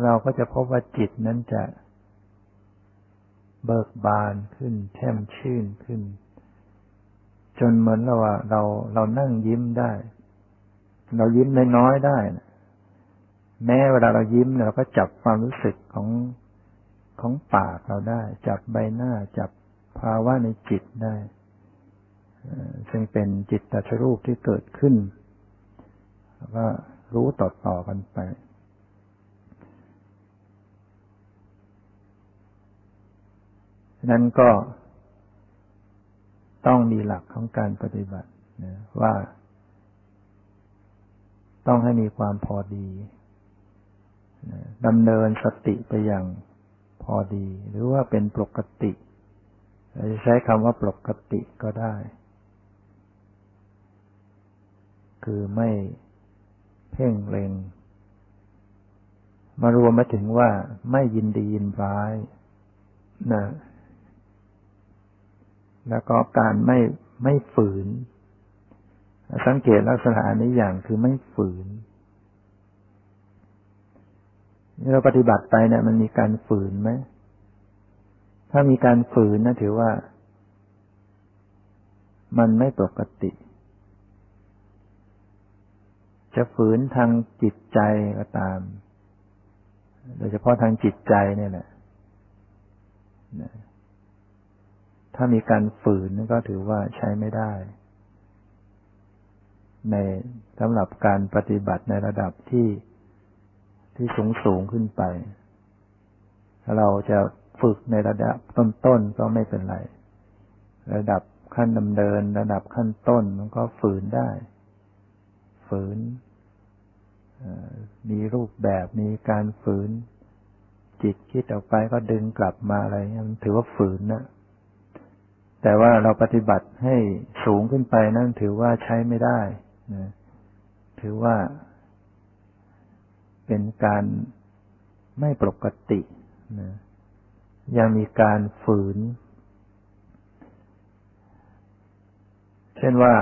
A: เราก็จะพบว่าจิตนั้นจะเบิกบานขึ้นแช่มชื่นขึ้น จนเหมือนเราว่าเราเรานั่งยิ้มได้ เรายิ้มน้อยๆได้นะแม้เวลาเรายิ้มเราก็จับความรู้สึกของของปากเราได้ จับใบหน้าจับภาวะในจิตได้ ซึ่งเป็นจิตตชรูปที่เกิดขึ้น แล้วก็รู้ต่อๆกันไป นั้นก็ต้องมีหลักของการปฏิบัตินะว่าต้องให้มีความพอดีดำเนินสติไปอย่างพอดี หรือว่าเป็นปกติเราจะใช้คำว่าปกติก็ได้ คือไม่ เพ่งเล็ง มารวมมาถึงว่าไม่ยินดียินร้ายนะแล้วก็การไม่ไม่ฝืน สังเกตลักษณะนี้อย่างคือไม่ฝืนเราปฏิบัติไปเนี่ยมันมีการฝืนไหมถ้ามีการฝืนนะถือว่า มันไม่ปกติ จะฝืนทางจิตใจก็ตาม โดยเฉพาะทางจิตใจเนี่ยแหละถ้ามีการฝืนก็ถือว่าใช้ไม่ได้ ในสำหรับการปฏิบัติในระดับที่ที่สูงสูงขึ้นไป เราจะฝึกในระดับต้นๆก็ไม่เป็นไร ระดับขั้นดำเนิน ระดับขั้นต้นมันก็ฝืนได้ ฝืน มีรูปแบบมีการฝืน จิตคิดออกไปก็ดึงกลับมาอะไรมันถือว่าฝืนนะแต่ว่าเราปฏิบัติให้สูงขึ้นไปนั่นถือว่าใช้ไม่ได้นะถือว่า เป็นการไม่ปกตินะยังมีการฝืน เช่นว่า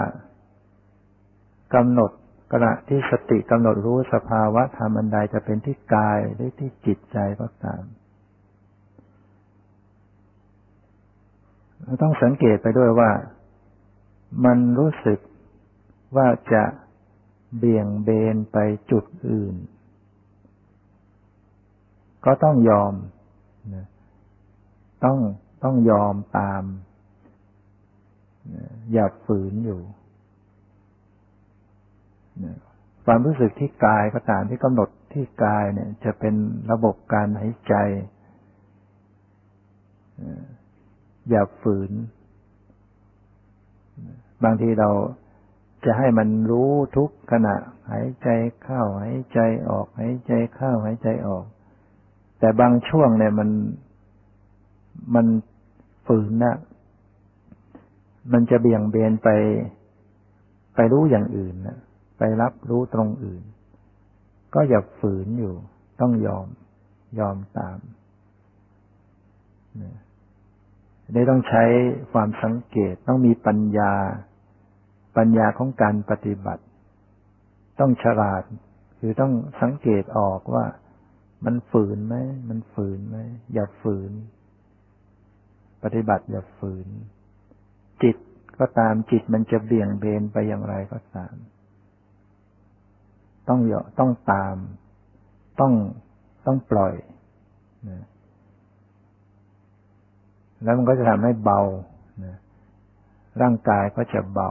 A: กำหนด ขณะที่สติกำหนดรู้สภาวะธรรมอันใดจะเป็นที่กายหรือที่จิตใจก็ตามเราต้องสังเกตไปด้วยว่า มันรู้สึกว่าจะเบี่ยงเบนไปจุดอื่น ก็ต้องยอม ต้องต้องยอมตาม อย่าฝืนอยู่ ความรู้สึกที่กายก็ตามที่กำหนดที่กายเนี่ย จะเป็นระบบการหายใจ อย่าฝืน บางทีเราจะให้มันรู้ทุกขณะ หายใจเข้าหายใจออก หายใจเข้าหายใจออก แต่บางช่วงเนี่ยมันมันฝืนนะมันจะเบี่ยงเบนไปไปรู้อย่างอื่นนะ ไปรับรู้ตรงอื่น ก็อย่าฝืนอยู่ ต้องยอม ยอมตามนี่ต้องใช้ความสังเกตต้องมีปัญญา ปัญญาของการปฏิบัติ ต้องฉลาด คือต้องสังเกตออกว่า มันฝืนไหมมันฝืนไหมอย่าฝืน ปฏิบัติอย่าฝืน จิตก็ตามจิตมันจะเบี่ยงเบนไปอย่างไรก็ตาม ต้องยอต้องตาม ต้องต้องปล่อยนะแล้วมันก็จะทำให้เบานะร่างกายก็จะเบา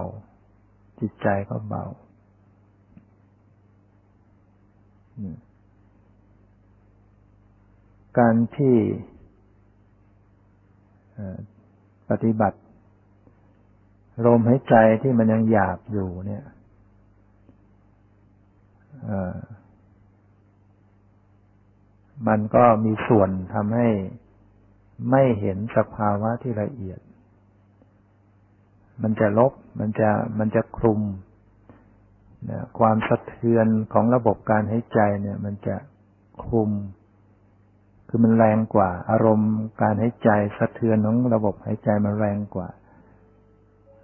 A: จิตใจก็เบา การที่ปฏิบัติลมหายใจที่มันยังหยาบอยู่เนี่ย มันก็มีส่วนทำให้ไม่เห็นสภาวะที่ละเอียด มันจะลบ มันจะ มันจะคลุมนะความสะเทือนของระบบการหายใจเนี่ย มันจะคลุม คือมันแรงกว่า อารมณ์การหายใจสะเทือนของระบบหายใจมันแรงกว่า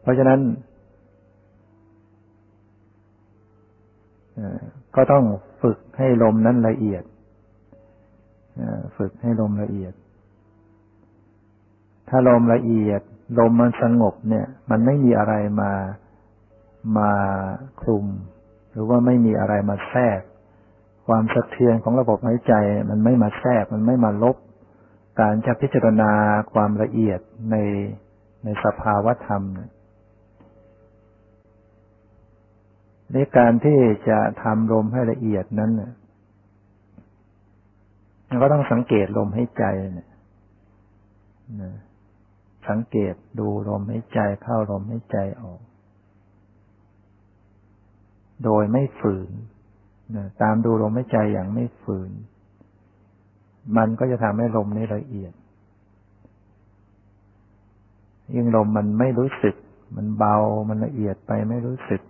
A: เพราะฉะนั้น ก็ต้องฝึกให้ลมนั้นละเอียดฝึกให้ลมละเอียด ถ้าลมละเอียด ลมมันสงบเนี่ย มันไม่มีอะไรมามาคลุม หรือว่าไม่มีอะไรมาแทรก ความสะเทือนของระบบหายใจ มันไม่มาแทรกมันไม่มาลบ การจะพิจารณาความละเอียดในในสภาวะธรรมเนี่ย ในการที่จะทำลมให้ละเอียดนั้นเราก็ต้องสังเกตลมให้ใจเนี่ยสังเกตดูลมให้ใจเข้าลมให้ใจออก โดยไม่ฝืนตามดูลมให้ใจอย่างไม่ฝืน มันก็จะทำให้ลมนี้ละเอียด ยิ่งลมมันไม่รู้สึก มันเบามันละเอียดไปไม่รู้สึก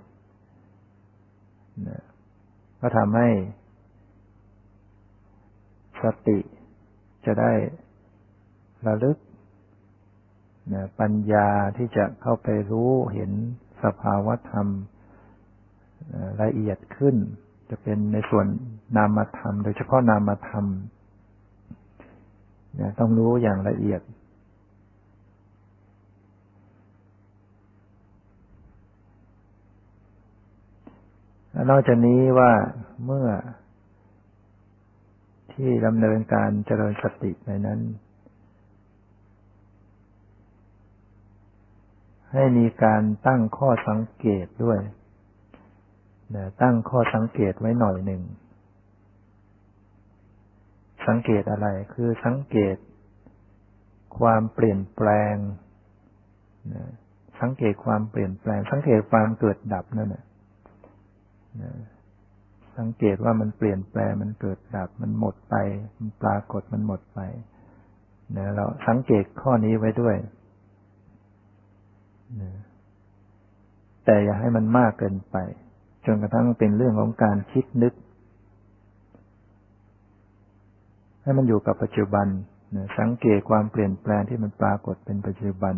A: ก็ทำให้สติจะได้ระลึกปัญญาที่จะเข้าไปรู้เห็นสภาวธรรมละเอียดขึ้น จะเป็นในส่วนนามธรรม โดยเฉพาะนามธรรมต้องรู้อย่างละเอียด นอกจากนี้ว่าเมื่อที่ดำเนินการเจริญสติในนั้น ให้มีการตั้งข้อสังเกตด้วยนะตั้งข้อสังเกตไว้หน่อยหนึ่ง สังเกตอะไร คือสังเกต ความเปลี่ยนแปลงนะสังเกตความเปลี่ยนแปลง สังเกตความเกิดดับนั่นแหละ สังเกตว่ามันเปลี่ยนแปลงมันเกิดดับ มันหมดไป มันปรากฏมันหมดไปนะเราสังเกตข้อนี้ไว้ด้วยนะแต่อย่าให้มันมากเกินไป จนกระทั่งเป็นเรื่องของการคิดนึก ให้มันอยู่กับปัจจุบันนะสังเกตความเปลี่ยนแปลงที่มันปรากฏเป็นปัจจุบัน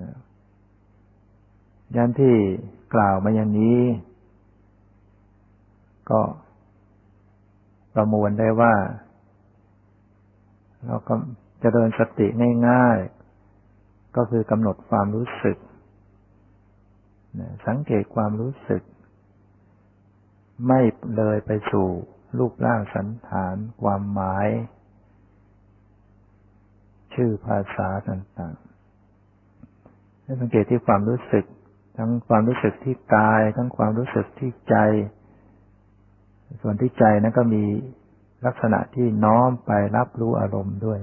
A: นะ ยันที่กล่าวมาอย่างนี้ ก็ประมวลได้ว่า เราก็จะเดินสติง่ายๆ ก็คือกำหนดความรู้สึก สังเกตความรู้สึก ไม่เลยไปสู่รูปร่างสันฐานความหมาย ชื่อภาษาต่างๆให้สังเกตที่ความรู้สึก ทั้งความรู้สึกที่กาย ทั้งความรู้สึกที่ใจ ส่วนที่ใจนั้นก็มีลักษณะที่น้อมไปรับรู้อารมณ์ด้วย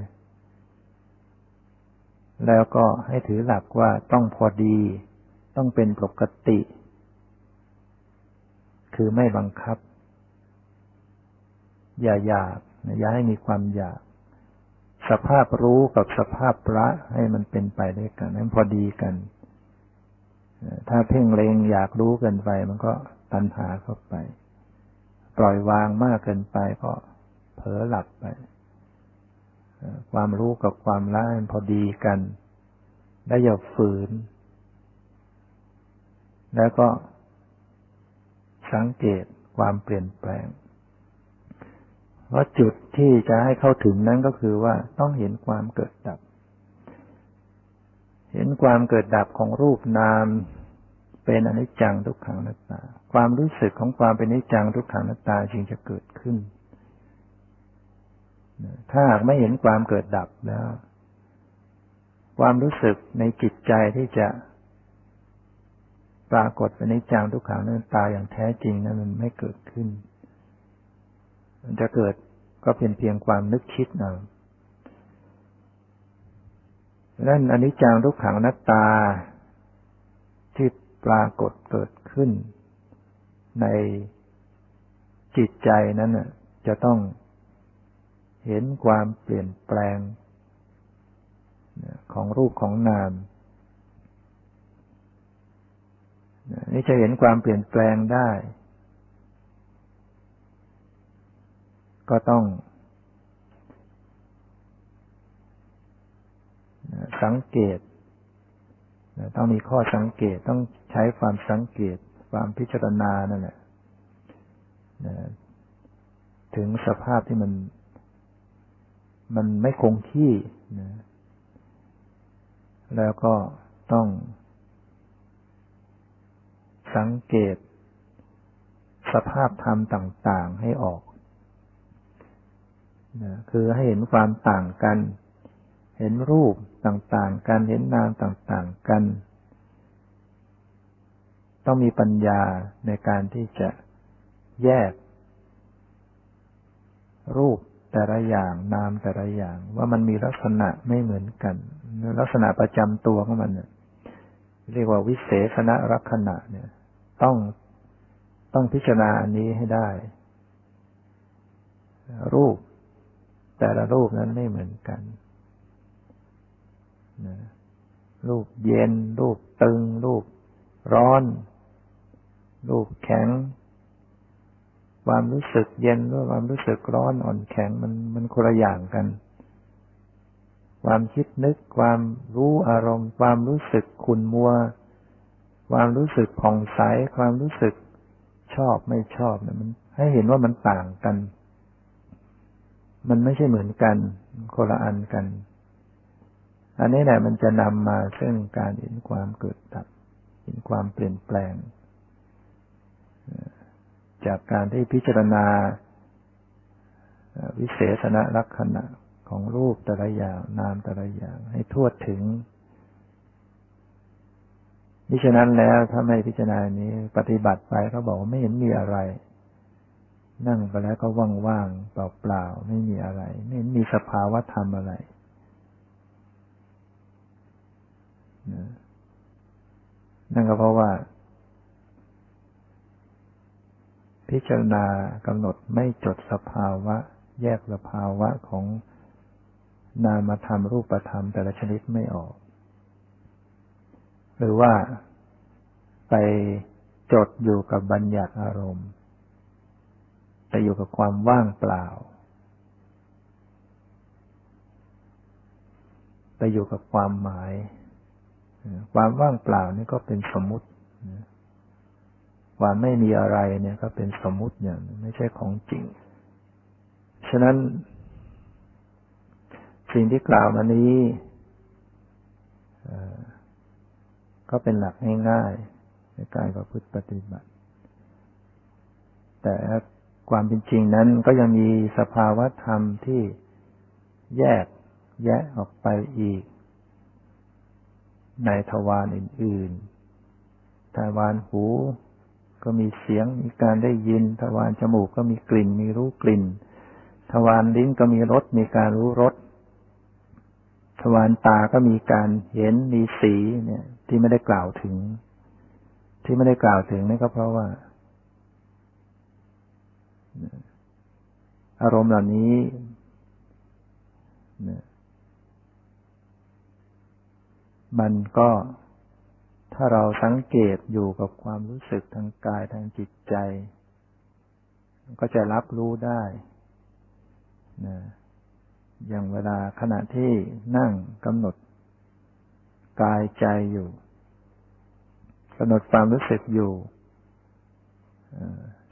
A: แล้วก็ให้ถือหลักว่าต้องพอดี ต้องเป็นปกติ คือไม่บังคับ อย่าอยากอย่าให้มีความอยาก สภาพรู้กับสภาพระให้มันเป็นไปด้วยกันให้พอดีกัน ถ้าเพ่งเลงอยากรู้เกินไป มันก็ตัณหาเข้าไป ปล่อยวางมากเกินไปก็เผลอหลับไป ความรู้กับความละมันพอดีกันได้อย่าฝืน แล้วก็สังเกตความเปลี่ยนแปลงพราจุดที่จะให้เข้าถึงนั้นก็คือว่าต้องเห็นความเกิดดับ เห็นความเกิดดับของรูปนาม เป็นอนิจจังทุกขังนัตตา ความรู้สึกของความเป็นอนิจจังทุกขังนัตตาจึงจะเกิดขึ้น ถ้าหากไม่เห็นความเกิดดับแล้ว ความรู้สึกในจิตใจที่จะปรากฏเป็นอนิจจังทุกขังนัตตาอย่างแท้จริงนั้นมันไม่เกิดขึ้น มันจะเกิดก็เป็นเพียงความนึกคิดเอา นั้นอนิจจังทุกขังนัตตา ที่ปรากฏเกิดขึ้น ในจิตใจนั้นจะต้องเห็นความเปลี่ยนแปลง ของรูปของนามนี่จะเห็นความเปลี่ยนแปลงได้ ก็ต้อง สังเกต ต้องมีข้อสังเกตต้องใช้ความสังเกต ความพิจารณานั่นแหละถึงสภาพที่มัน มันไม่คงที่นะแล้วก็ต้อง สังเกต สภาพธรรมต่าง ๆให้ออกนะคือให้เห็นความต่างกัน ห็นรูปต่างๆ กัน เห็นนามต่างๆ กัน ต้องมีปัญญาในการที่จะแยก รูปแต่ละอย่างนามแต่ละอย่าง ว่ามันมีลักษณะไม่เหมือนกัน ลักษณะประจำตัวของมันเนี่ยเรียกว่าวิเศษณลักษณะเนี่ย ต้องต้องพิจารณาอันนี้ให้ได้ รูปแต่ละรูปนั้นไม่เหมือนกัน รูปเย็น รูปตึง รูปร้อน รูปแข็ง ความรู้สึกเย็นหรือความรู้สึกร้อนอ่อนแข็งมันมันคนละอย่างกัน ความคิดนึก ความรู้อารมณ์ ความรู้สึกขุนมัว ความรู้สึกผ่องใส ความรู้สึกชอบไม่ชอบเนี่ยมัน ให้เห็นว่ามันต่างกัน มันไม่ใช่เหมือนกันคนละอันกัน อันนี้แหละมันจะนำมาซึ่งการเห็นความเกิดดับ เห็นความเปลี่ยนแปลง จากการที่พิจารณาวิเศษณลักษณะของรูปแต่ละอย่างนามแต่ละอย่าง ให้ทั่วถึงมิฉะนั้นแล้วถ้าไม่พิจารณานี้ ปฏิบัติไปเขาบอกว่าไม่เห็นมีอะไร นั่งไปแล้วก็ว่างๆเปล่าๆไม่มีอะไร ไม่มีสภาวะธรรมอะไร นั่นก็เพราะว่า พิจารณากำหนดไม่จดสภาวะ แยกสภาวะของนามธรรมรูปธรรมแต่ละชนิดไม่ออก หรือว่าไปจดอยู่กับบัญญัติอารมณ์ไปอยู่กับความว่างเปล่าไปอยู่กับความหมาย ความว่างเปล่านี่ก็เป็นสมมุติความไม่มีอะไรเนี่ยก็เป็นสมมุติอย่างไม่ใช่ของจริง ฉะนั้น สิ่งที่กล่าวมานี้ก็เป็นหลักง่ายๆในการประพฤติปฏิบัติ แต่ความเป็นจริงนั้นก็ยังมีสภาวะธรรมที่แยกแยะออกไปอีก ในทวารอื่นๆ ทวารหู ก็มีเสียง มีการได้ยิน ทวารจมูกก็มีกลิ่น มีรู้กลิ่น ทวารลิ้นก็มีรส มีการรู้รส ทวารตาก็มีการเห็น มีสีเนี่ย ที่ไม่ได้กล่าวถึง ที่ไม่ได้กล่าวถึงนี่ก็เพราะว่า อารมณ์เหล่านี้ มันก็ถ้าเราสังเกตอยู่กับความรู้สึกทางกายทางจิตใจ ก็จะรับรู้ได้นะอย่างเวลาขณะที่นั่งกำหนด กายใจอยู่กำหนดความรู้สึกอยู่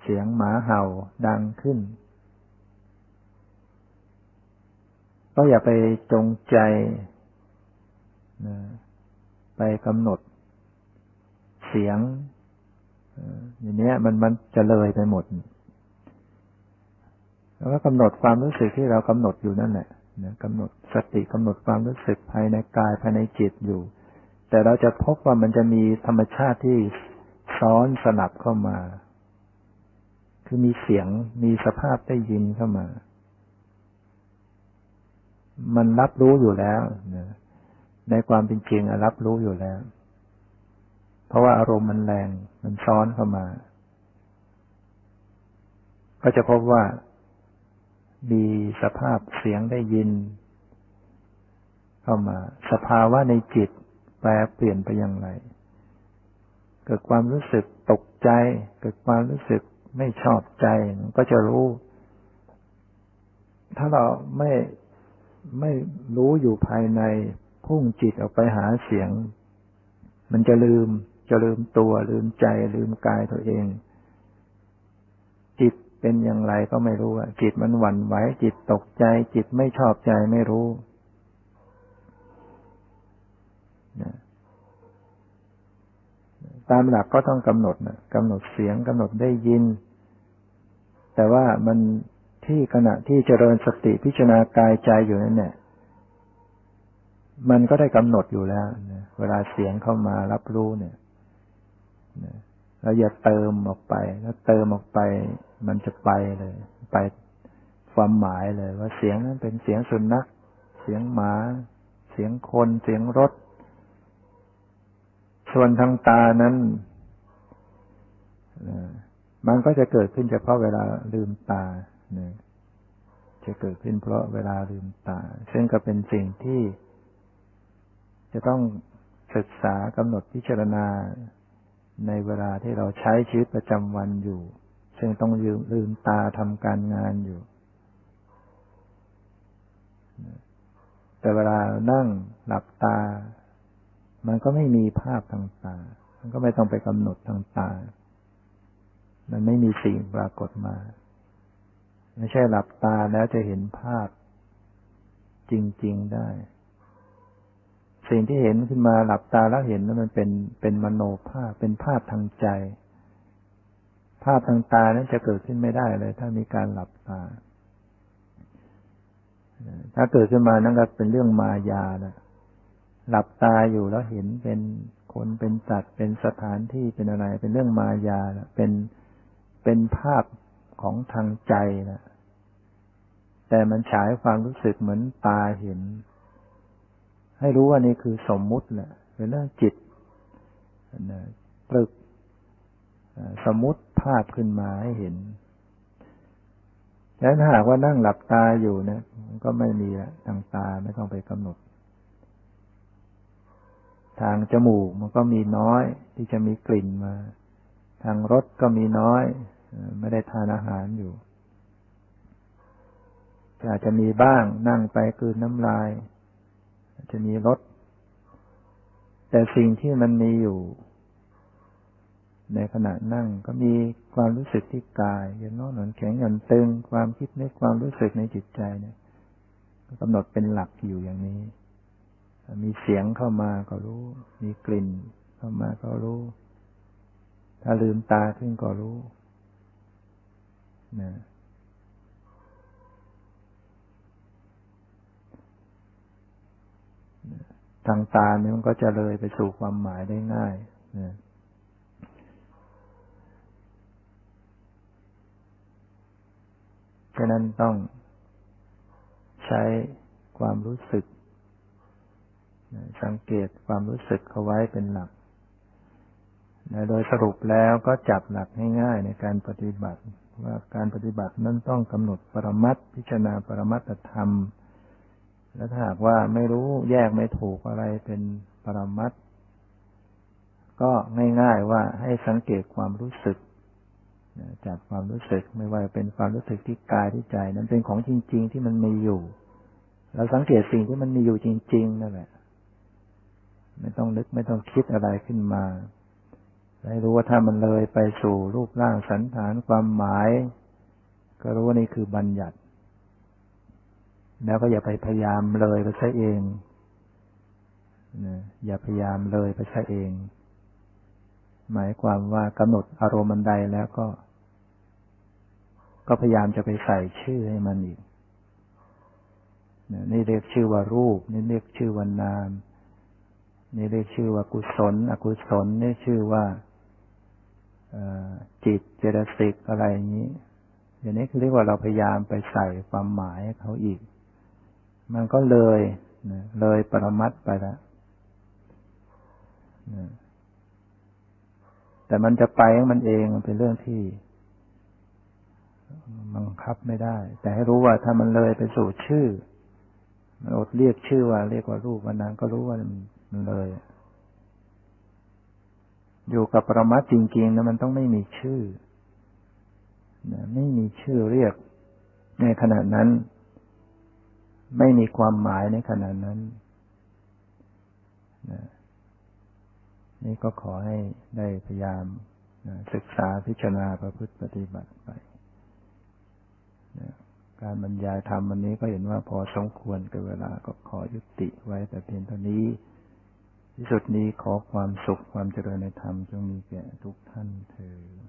A: เสียงหมาเห่าดังขึ้น ก็อย่าไปจงใจนะ ไปกำหนดเสียงอย่างนี้มันมันจะเลยไปหมด แล้วก็กำหนดความรู้สึกที่เรากำหนดอยู่นั่นแหละนะกำหนดสติกำหนดความรู้สึกภายในกายภายในจิตอยู่ แต่เราจะพบว่ามันจะมีธรรมชาติที่ซ้อนสลับเข้ามา คือมีเสียงมีสภาพได้ยินเข้ามา มันรับรู้อยู่แล้วนะ ในความเป็นจริงรับรู้อยู่แล้ว เพราะว่าอารมณ์มันแรง มันซ้อนเข้ามา ก็จะพบว่า มีสภาพเสียงได้ยิน เข้ามา สภาวะในจิตแปลเปลี่ยนไปอย่างไร เกิดความรู้สึกตกใจ เกิดความรู้สึกไม่ชอบใจก็จะรู้ ถ้าเราไม่ไม่รู้อยู่ภายใน พุ่งจิตออกไปหาเสียง มันจะลืม จะลืมตัวลืมใจลืมกายตัวเอง จิตเป็นอย่างไรก็ไม่รู้จิตมันหวั่นไหวจิตตกใจ จิตไม่ชอบใจไม่รู้ตามหลักก็ต้องกำหนดนะกำหนดเสียงกำหนดได้ยิน แต่ว่ามันที่ขณะที่เจริญสติพิจารณากายใจอยู่นั่นเนี่ย มันก็ได้กำหนดอยู่แล้วนะเวลาเสียงเข้ามารับรู้เนี่ยเราอย่าเติมออกไปถ้าเติมออกไป มันจะไปเลย ไปความหมายเลย ว่าเสียงนั้นเป็นเสียงสุนัข เสียงหมา เสียงคน เสียงรถ ส่วนทางตานั้นมันก็จะเกิดขึ้นเฉพาะเวลาลืมตาจะเกิดขึ้นเพราะเวลาลืมตา ซึ่งก็เป็นสิ่งที่ จะต้องศึกษากำหนดพิจารณาในเวลาที่เราใช้ชีวิตประจำวันอยู่ ซึ่งต้องลืมลืมตาทำการงานอยู่ แต่เวลานั่งหลับตา มันก็ไม่มีภาพทางตา มันก็ไม่ต้องไปกำหนดทางตา มันไม่มีสิ่งปรากฏมา ไม่ใช่หลับตาแล้วจะเห็นภาพจริง ๆ ได้ สิ่งที่เห็นขึ้นมาหลับตาแล้วเห็นนั้นมันเป็นเป็นมโนภาพเป็นภาพทางใจ ภาพทางตานั้นจะเกิดขึ้นไม่ได้เลย ถ้ามีการหลับตา ถ้าเกิดขึ้นมานั่นก็เป็นเรื่องมายานะหลับตาอยู่แล้วเห็นเป็นคนเป็นสัตว์เป็นสถานที่เป็นอะไร เป็นเรื่องมายาเป็นเป็นภาพของทางใจนะแต่มันฉายความรู้สึกเหมือนตาเห็น ให้รู้ว่านี่คือสมมุติแหละเป็นเรื่งจิตตรึกสมมุติภาพขึ้นมาให้เห็นแล้วถ้าหากว่านั่งหลับตาอยู่นะก็ไม่มีละทางตาไม่ต้องไปกำหนด ทางจมูกมันก็มีน้อยที่จะมีกลิ่นมา ทางรสก็มีน้อย ไม่ได้ทานอาหารอยู่อาจจะมีบ้างนั่งไปคืนน้ำลาย จะมีรสแต่สิ่งที่มันมีอยู่ ในขณะนั่งก็มีความรู้สึกที่กายยันน้อนหนอนแข็งหย่อนตึงความคิดในความรู้สึกในจิตใจเนี่ยกำหนดเป็นหลักอยู่อย่างนี้ มีเสียงเข้ามาก็รู้ มีกลิ่นเข้ามาก็รู้ ถ้าลืมตาขึ้นก็รู้นะ ทางตาเนี่ยมันก็จะเลยไปสู่ความหมายได้ง่ายนะฉะนั้นต้องใช้ความรู้สึก สังเกตความรู้สึกเขาไว้เป็นหลักโดยสรุปแล้วก็จับหลักง่ายๆในการปฏิบัติ ว่าการปฏิบัตินั้นต้องกำหนดปรมัตพิจารณาปรมัตธรรม แล้วถ้าหากว่าไม่รู้แยกไม่ถูกอะไรเป็นปรมัตก็ง่าย ๆว่าให้สังเกตความรู้สึกจากความรู้สึกไม่ว่าเป็นความรู้สึกที่กายที่ใจ นั้นเป็นของจริง ๆ ที่มันมีอยู่ เราสังเกตสิ่งที่มันมีอยู่จริง ๆ นั่นแหละ ไม่ต้องนึกไม่ต้องคิดอะไรขึ้นมาให้รู้ว่าถ้ามันเลยไปสู่รูปร่างสันฐานความหมาย ก็รู้ว่านี่คือบัญญัติ แล้วก็อย่าไปพยายามเลยไปใช้เองนะอย่าพยายามเลยไปใช้เอง หมายความว่ากำหนดอารมณ์มันใดแล้วก็ ก็พยายามจะไปใส่ชื่อให้มันอีกนี่เรียกชื่อว่ารูป นี่เรียกชื่อว่านาม นี่เรียกชื่อว่ากุศล อกุศลนี่ชื่อว่าจิตเจตสิกอะไรอย่างนี้อย่างนี้คือเรียกว่าเราพยายามไปใส่ความหมายเขาอีก มันก็เลยเลยปรมัตไปแล้วแต่มันจะไปของมันเองมันเป็นเรื่องที่บังคับไม่ได้ แต่ให้รู้ว่าถ้ามันเลยไปสู่ชื่อ มันอดเรียกชื่อว่า เรียกว่ารูปวันนั้นก็รู้ว่ามันเลย อยู่กับปรมัตจริงๆนะมันต้องไม่มีชื่อไม่มีชื่อเรียกในขณะนั้น ไม่มีความหมายในขณะนั้นนะนี่ก็ขอให้ได้พยายามนะศึกษาพิจารณาประพฤติปฏิบัติไปนะการบรรยายธรรมวันนี้ก็เห็นว่าพอสมควรกับเวลาก็ขอยุติไว้แต่เพียงเท่านี้ ที่สุดนี้ขอความสุขความเจริญในธรรมจงมีแก่ทุกท่านเถิด